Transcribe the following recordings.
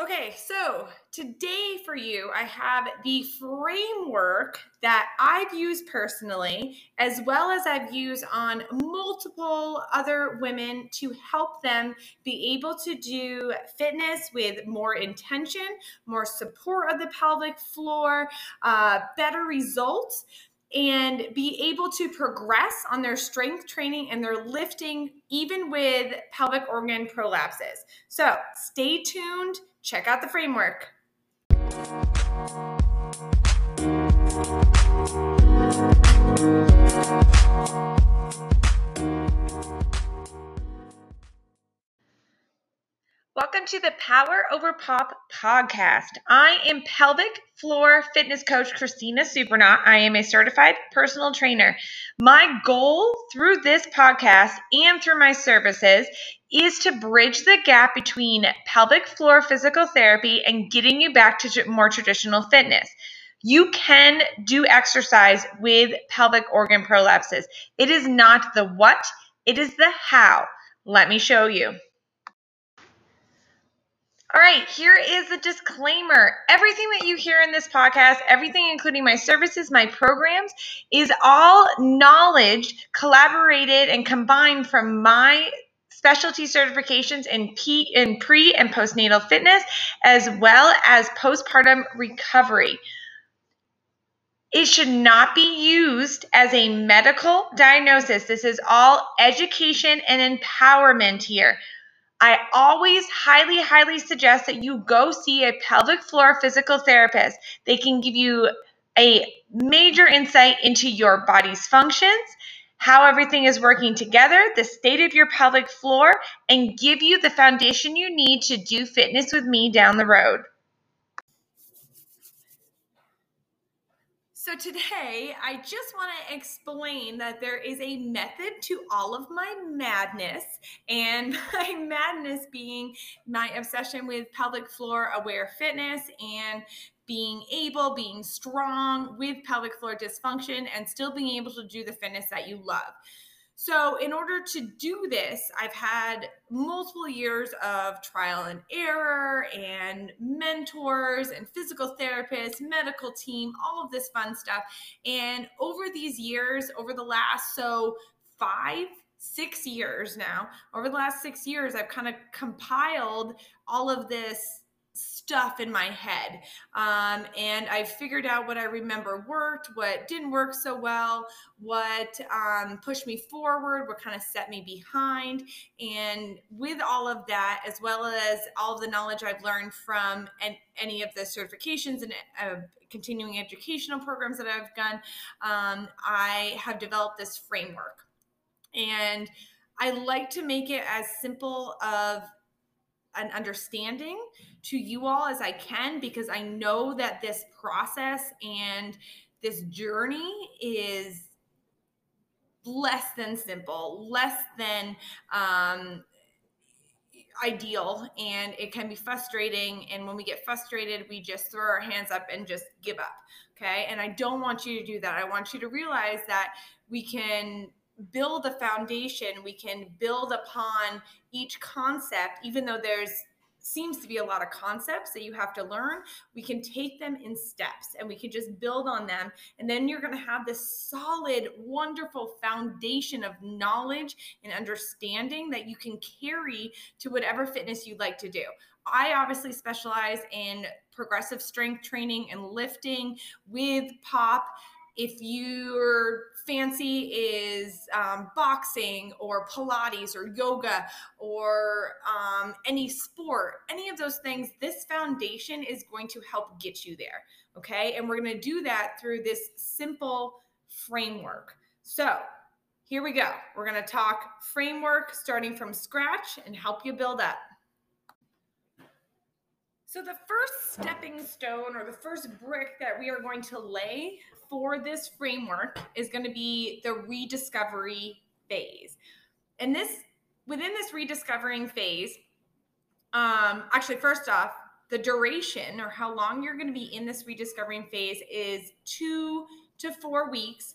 Okay, so today for you, I have the framework that I've used personally, as well as I've used on multiple other women to help them be able to do fitness with more intention, more support of the pelvic floor, uh, better results and be able to progress on their strength training and their lifting, even with pelvic organ prolapses. So stay tuned, check out the framework. Welcome to the Power Over Pop podcast. I am pelvic floor fitness coach Christina Supernaut. I am a certified personal trainer. My goal through this podcast and through my services is to bridge the gap between pelvic floor physical therapy and getting you back to more traditional fitness. You can do exercise with pelvic organ prolapses. It is not the what, it is the how. Let me show you. All right, here is a disclaimer. Everything that you hear in this podcast, everything including my services, my programs, is all knowledge collaborated and combined from my specialty certifications in, P, in pre and postnatal fitness, as well as postpartum recovery. It should not be used as a medical diagnosis. This is all education and empowerment here. I always highly, highly suggest that you go see a pelvic floor physical therapist. They can give you a major insight into your body's functions, how everything is working together, the state of your pelvic floor, and give you the foundation you need to do fitness with me down the road. So, today I just want to explain that there is a method to all of my madness, and my madness being my obsession with pelvic floor aware fitness and being able, being strong with pelvic floor dysfunction, and still being able to do the fitness that you love. So, in order to do this, I've had multiple years of trial and error and mentors and physical therapists, medical team, all of this fun stuff. And over these years, over the last so five, six years now, over the last six years, I've kind of compiled all of this stuff in my head. Um, and I figured out what I remember worked, what didn't work so well, what um, pushed me forward, what kind of set me behind. And with all of that, as well as all of the knowledge I've learned from and any of the certifications and uh, continuing educational programs that I've done, um, I have developed this framework. And I like to make it as simple of an understanding to you all as I can because I know that this process and this journey is less than simple, less than um, ideal, and it can be frustrating. And when we get frustrated, we just throw our hands up and just give up. Okay. And I don't want you to do that. I want you to realize that we can build a foundation, we can build upon each concept, even though there's seems to be a lot of concepts that you have to learn. We can take them in steps and we can just build on them. And then you're going to have this solid, wonderful foundation of knowledge and understanding that you can carry to whatever fitness you'd like to do. I obviously specialize in progressive strength training and lifting with pop if your fancy is um, boxing or Pilates or yoga or um, any sport, any of those things, this foundation is going to help get you there. Okay. And we're going to do that through this simple framework. So, here we go. We're going to talk framework starting from scratch and help you build up. So, the first stepping stone or the first brick that we are going to lay for this framework is going to be the rediscovery phase. And this, within this rediscovering phase, um, actually, first off, the duration or how long you're going to be in this rediscovering phase is two to four weeks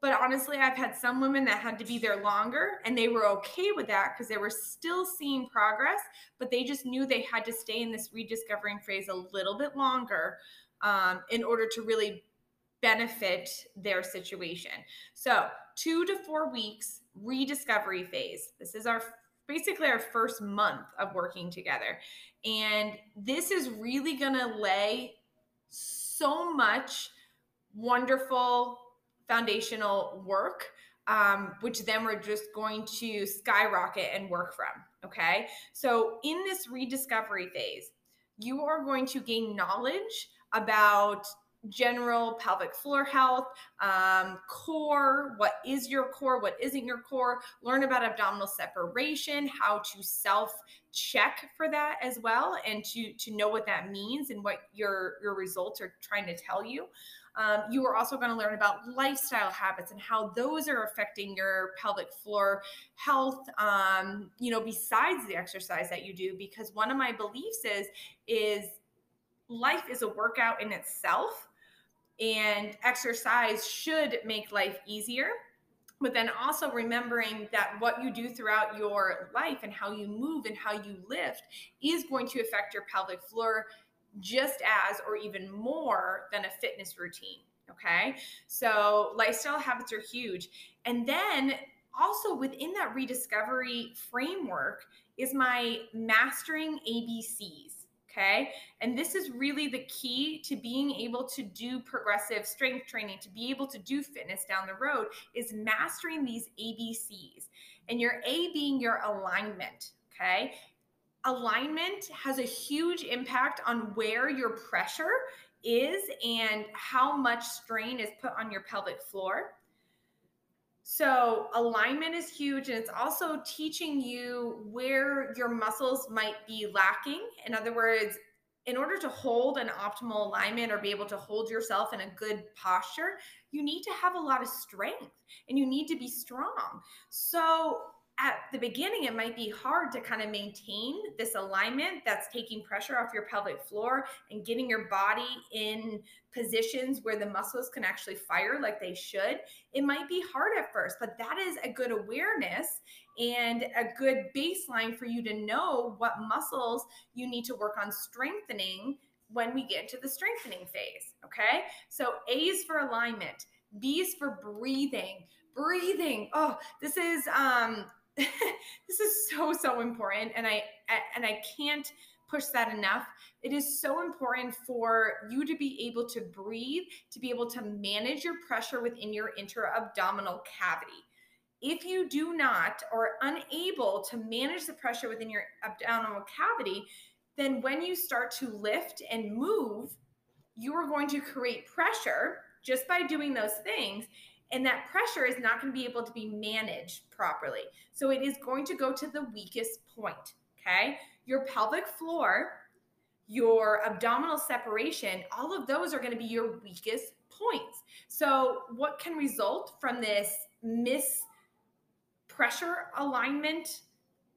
But honestly, I've had some women that had to be there longer and they were okay with that because they were still seeing progress, but they just knew they had to stay in this rediscovering phase a little bit longer um, in order to really benefit their situation. So, two to four weeks rediscovery phase. This is our basically our first month of working together. And this is really going to lay so much wonderful foundational work, um, which then we're just going to skyrocket and work from. Okay. So, in this rediscovery phase, you are going to gain knowledge about general pelvic floor health, um, core, what is your core, what isn't your core, learn about abdominal separation, how to self check for that as well, and to, to know what that means and what your, your results are trying to tell you. Um, you are also going to learn about lifestyle habits and how those are affecting your pelvic floor health. Um, you know, besides the exercise that you do, because one of my beliefs is is life is a workout in itself, and exercise should make life easier but then also remembering that what you do throughout your life and how you move and how you lift is going to affect your pelvic floor just as or even more than a fitness routine. Okay. So lifestyle habits are huge. And then also within that rediscovery framework is my mastering ABCs. Okay. And this is really the key to being able to do progressive strength training, to be able to do fitness down the road, is mastering these ABCs. And your A being your alignment. Okay alignment has a huge impact on where your pressure is and how much strain is put on your pelvic floor. So, alignment is huge, and it's also teaching you where your muscles might be lacking. In other words, in order to hold an optimal alignment or be able to hold yourself in a good posture, you need to have a lot of strength and you need to be strong. So, at the beginning, it might be hard to kind of maintain this alignment that's taking pressure off your pelvic floor and getting your body in positions where the muscles can actually fire like they should. It might be hard at first, but that is a good awareness and a good baseline for you to know what muscles you need to work on strengthening when we get to the strengthening phase. Okay. So, A is for alignment, B is for breathing breathing oh this is um this is so so important and i and i can't push that enough. It is so important for you to be able to breathe to be able to manage your pressure within your intra-abdominal cavity. If you do not or unable to manage the pressure within your abdominal cavity then when you start to lift and move you are going to create pressure just by doing those things and that pressure is not going to be able to be managed properly. So it is going to go to the weakest point. Okay. Your pelvic floor, your abdominal separation, all of those are going to be your weakest points. So, what can result from this miss pressure alignment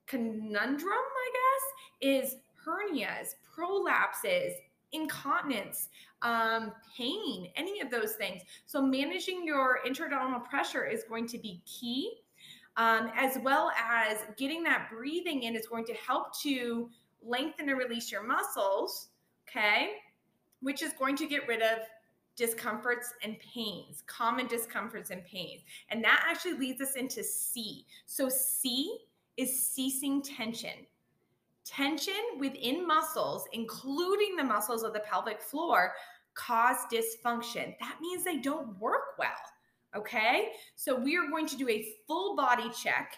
conundrum, I guess, is hernias, prolapses, incontinence, um, pain, any of those things. So, managing your intra-abdominal pressure is going to be key, um, as well as getting that breathing in is going to help to lengthen and release your muscles, okay, which is going to get rid of discomforts and pains, common discomforts and pains. And that actually leads us into C. So, C is ceasing tension. Tension within muscles, including the muscles of the pelvic floor, cause dysfunction. That means they don't work well. Okay. So we are going to do a full body check,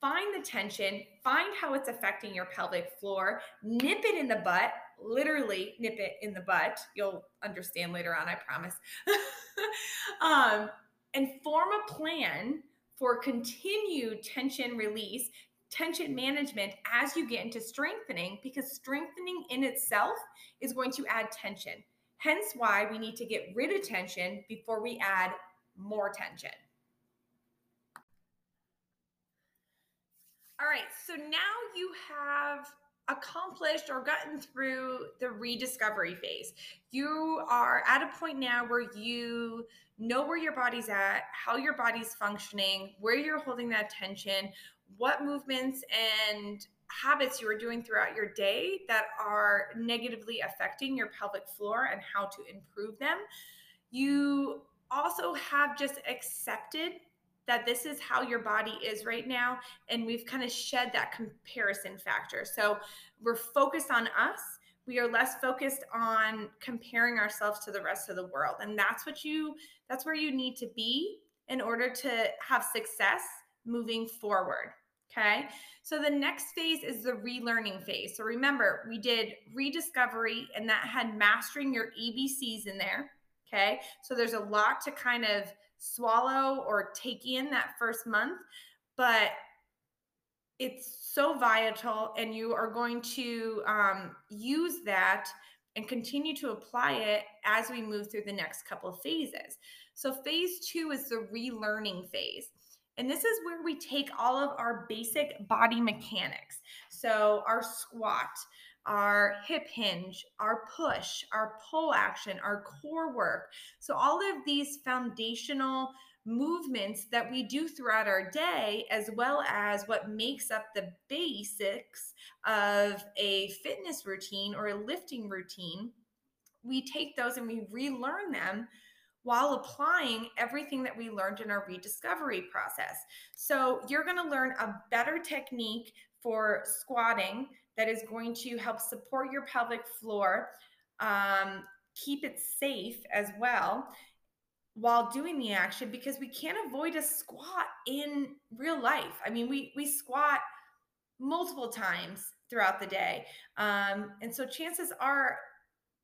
find the tension, find how it's affecting your pelvic floor, nip it in the butt, literally nip it in the butt. You'll understand later on, I promise. um, and form a plan for continued tension release tension management as you get into strengthening because strengthening in itself is going to add tension. Hence why we need to get rid of tension before we add more tension. All right, so now you have accomplished or gotten through the rediscovery phase. You are at a point now where you know where your body's at, how your body's functioning, where you're holding that tension, what movements and habits you are doing throughout your day that are negatively affecting your pelvic floor and how to improve them. You also have just accepted that this is how your body is right now. And we've kind of shed that comparison factor. So we're focused on us. We are less focused on comparing ourselves to the rest of the world. And that's what you, that's where you need to be in order to have success moving forward. Okay. So the next phase is the relearning phase. So remember, we did rediscovery and that had mastering your EBCs in there. Okay. So there's a lot to kind of swallow or take in that first month, but it's so vital and you are going to um, use that and continue to apply it as we move through the next couple phases. So, phase two is the relearning phase. And this is where we take all of our basic body mechanics. So, our squat, our hip hinge, our push, our pull action, our core work. So, all of these foundational movements that we do throughout our day, as well as what makes up the basics of a fitness routine or a lifting routine, we take those and we relearn them while applying everything that we learned in our rediscovery process. So, you're going to learn a better technique for squatting that is going to help support your pelvic floor, um, keep it safe as well while doing the action because we can't avoid a squat in real life. I mean, we we squat multiple times throughout the day. Um, and so chances are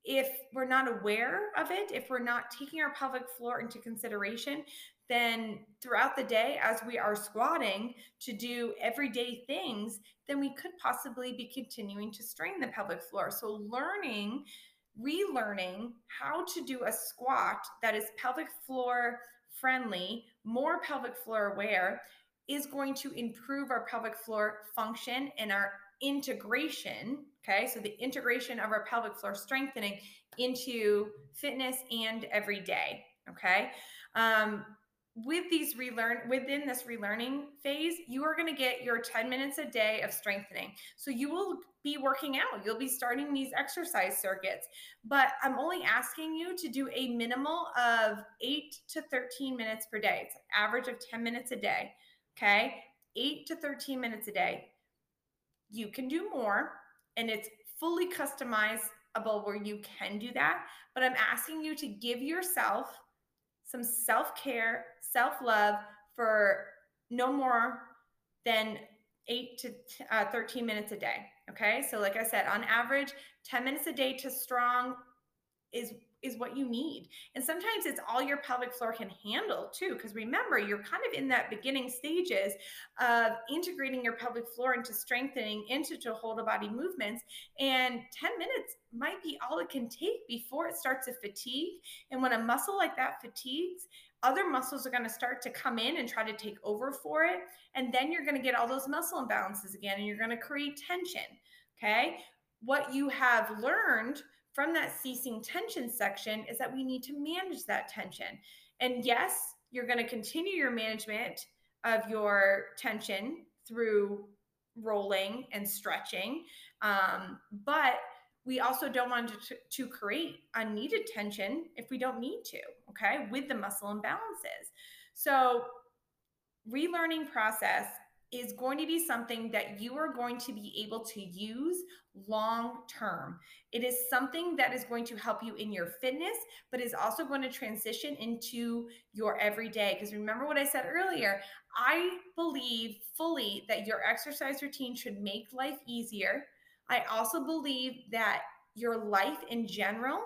if we're not aware of it, if we're not taking our pelvic floor into consideration, then throughout the day, as we are squatting to do everyday things, then we could possibly be continuing to strain the pelvic floor. So, learning, relearning how to do a squat that is pelvic floor friendly, more pelvic floor aware, is going to improve our pelvic floor function and our integration. Okay, so the integration of our pelvic floor strengthening into fitness and everyday. Okay. Um, with these relearn within this relearning phase you are going to get your 10 minutes a day of strengthening. So you will be working out. You'll be starting these exercise circuits. But i'm only asking you to do a minimal of 8 to 13 minutes per day. It's an average of 10 minutes a day okay? 8 to 13 minutes a day. You can do more and it's fully customizable where you can do that but i'm asking you to give yourself some self care, self love for no more than eight to uh, 13 minutes a day. Okay. So, like I said, on average, 10 minutes a day to strong is is what you need. And sometimes it's all your pelvic floor can handle too. Because remember, you're kind of in that beginning stages of integrating your pelvic floor into strengthening into to hold whole body movements. And 10 minutes might be all it can take before it starts to fatigue. And when a muscle like that fatigues, other muscles are going to start to come in and try to take over for it. And then you're going to get all those muscle imbalances again, and you're going to create tension. Okay. What you have learned from that ceasing tension section is that we need to manage that tension. And yes, you're going to continue your management of your tension through rolling and stretching. Um, but we also don't want to, to create unneeded tension if we don't need to, okay, with the muscle imbalances. So, relearning process is going to be something that you are going to be able to use long term. It is something that is going to help you in your fitness, but is also going to transition into your everyday. Because remember what I said earlier, I believe fully that your exercise routine should make life easier. I also believe that your life in general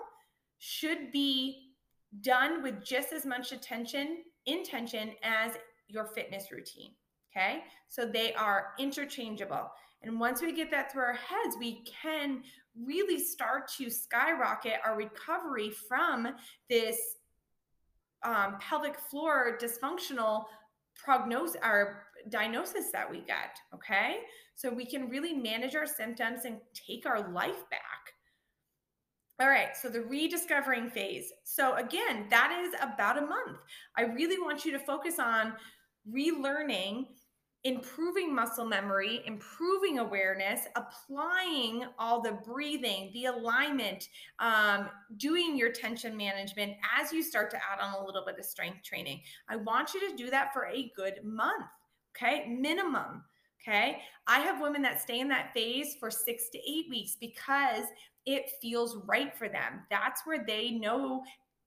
should be done with just as much attention, intention as your fitness routine. Okay. So they are interchangeable. And once we get that through our heads, we can really start to skyrocket our recovery from this um, pelvic floor dysfunctional prognosis, or diagnosis that we get. Okay. So we can really manage our symptoms and take our life back. All right, so the rediscovering phase. So, again, that is about a month. I really want you to focus on relearning improving muscle memory, improving awareness, applying all the breathing, the alignment, um, doing your tension management as you start to add on a little bit of strength training. I want you to do that for a good month, okay? Minimum. Okay. I have women that stay in that phase for six to eight weeks because it feels right for them. That's where they know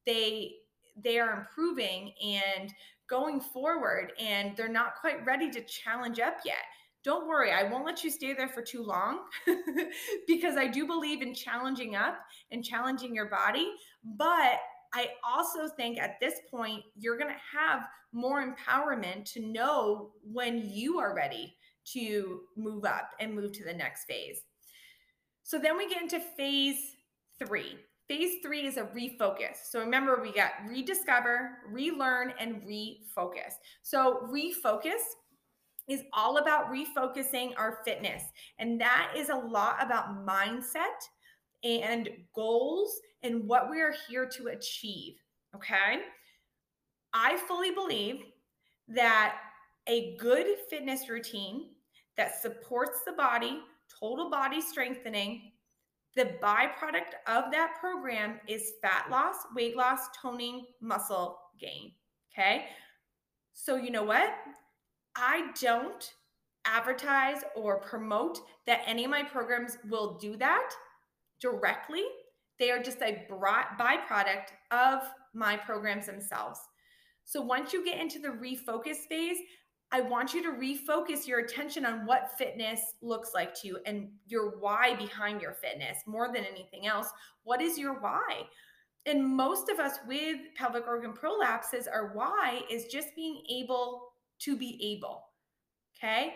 they they are improving and going forward and they're not quite ready to challenge up yet. Don't worry, I won't let you stay there for too long because I do believe in challenging up and challenging your body. But I also think at this point, you're going to have more empowerment to know when you are ready to move up and move to the next phase. So then we get into phase three. Phase three is a refocus. So remember, we got rediscover, relearn, and refocus. So refocus is all about refocusing our fitness. And that is a lot about mindset and goals and what we are here to achieve. Okay. I fully believe that a good fitness routine that supports the body, total body strengthening, the byproduct of that program is fat loss, weight loss, toning, muscle gain. Okay. So, you know what? I don't advertise or promote that any of my programs will do that directly. They are just a byproduct of my programs themselves. So, once you get into the refocus phase, I want you to refocus your attention on what fitness looks like to you and your why behind your fitness more than anything else. What is your why? And most of us with pelvic organ prolapses, our why is just being able to be able. Okay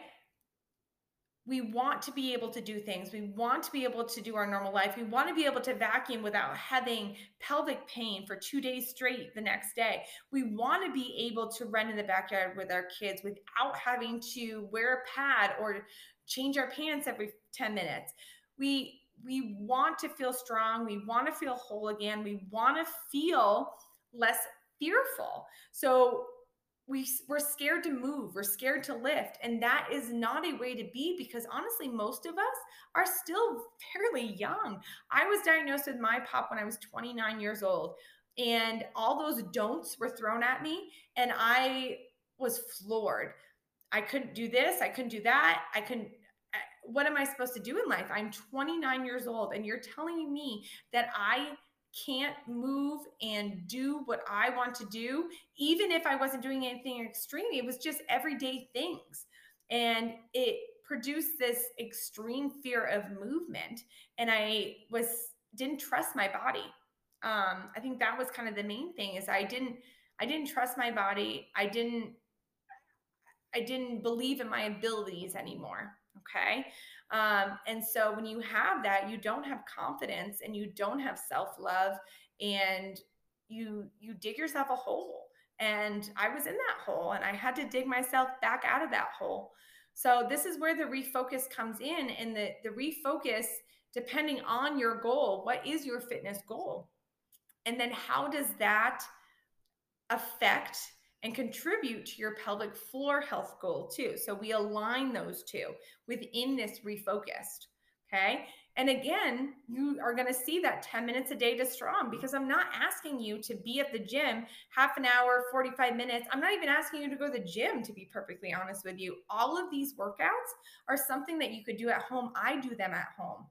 we want to be able to do things. We want to be able to do our normal life. We want to be able to vacuum without having pelvic pain for two days straight the next day. We want to be able to run in the backyard with our kids without having to wear a pad or change our pants every 10 minutes. We we want to feel strong. We want to feel whole again. We want to feel less fearful. So we, we're scared to move, we're scared to lift. And that is not a way to be because honestly, most of us are still fairly young. I was diagnosed with my pop when I was 29 years old, and all those don'ts were thrown at me, and I was floored. I couldn't do this, I couldn't do that, I couldn't. What am I supposed to do in life? I'm 29 years old, and you're telling me that I can't move and do what I want to do, even if I wasn't doing anything extreme. It was just everyday things. And it produced this extreme fear of movement. And I was didn't trust my body. Um, I think that was kind of the main thing is I didn't I didn't trust my body. I didn't I didn't believe in my abilities anymore. Okay. Um, and so when you have that, you don't have confidence and you don't have self-love and you you dig yourself a hole. And I was in that hole and I had to dig myself back out of that hole. So this is where the refocus comes in and the the refocus depending on your goal, what is your fitness goal? And then how does that affect and contribute to your pelvic floor health goal too. So we align those two within this refocused. Okay. And again, you are going to see that 10 minutes a day to strong because I'm not asking you to be at the gym half an hour, 45 minutes. I'm not even asking you to go to the gym, to be perfectly honest with you. All of these workouts are something that you could do at home. I do them at home.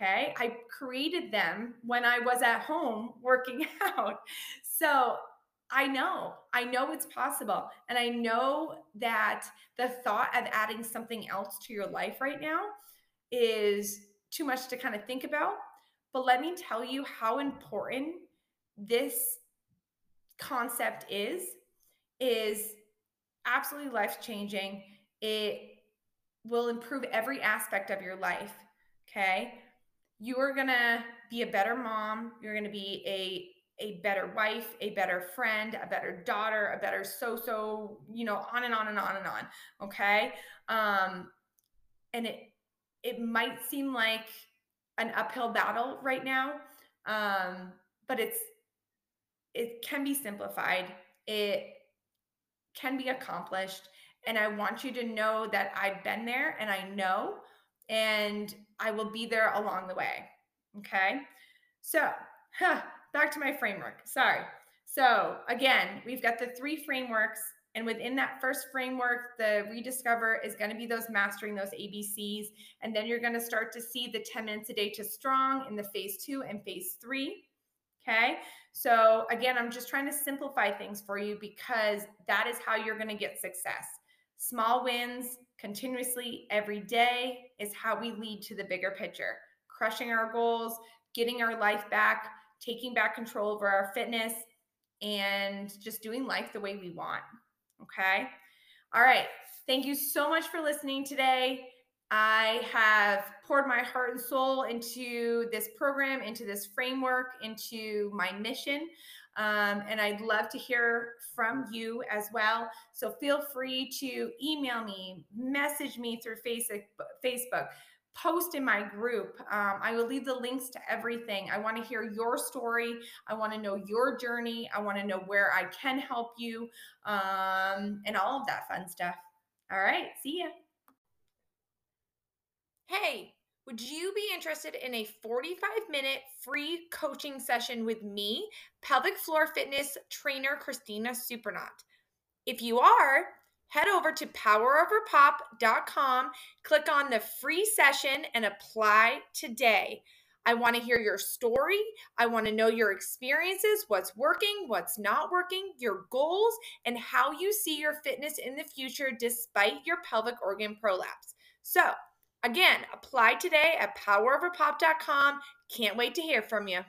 Okay. I created them when I was at home working out. So I know, I know it's possible. And I know that the thought of adding something else to your life right now is too much to kind of think about. But let me tell you how important this concept is is absolutely life changing. It will improve every aspect of your life, okay? You are going to be a better mom, you're going to be a a better wife, a better friend, a better daughter, a better so so, you know, on and on and on and on. Okay. Um, and it it might seem like an uphill battle right now, um, but it's it can be simplified. It can be accomplished. And I want you to know that I've been there and I know, and I will be there along the way. Okay. So, huh, back to my framework. Sorry. So, again, we've got the three frameworks. And within that first framework, the rediscover is going to be those mastering those ABCs. And then you're going to start to see the 10 minutes a day to strong in the phase two and phase three. Okay. So, again, I'm just trying to simplify things for you because that is how you're going to get success. Small wins continuously every day is how we lead to the bigger picture. Crushing our goals, getting our life back, taking back control over our fitness, and just doing life the way we want. Okay. All right. Thank you so much for listening today. I have poured my heart and soul into this program, into this framework, into my mission. Um, and I'd love to hear from you as well. So feel free to email me, message me through Facebook, Facebook post in my group. Um, I will leave the links to everything. I want to hear your story. I want to know your journey. I want to know where I can help you um, and all of that fun stuff. All right. See ya. Hey, would you be interested in a 45 minute free coaching session with me, pelvic floor fitness trainer Christina Supernaut? If you are, head over to poweroverpop.com, click on the free session, and apply today. I want to hear your story. I want to know your experiences, what's working, what's not working, your goals, and how you see your fitness in the future despite your pelvic organ prolapse. So, Again, apply today at poweroverpop.com. Can't wait to hear from you.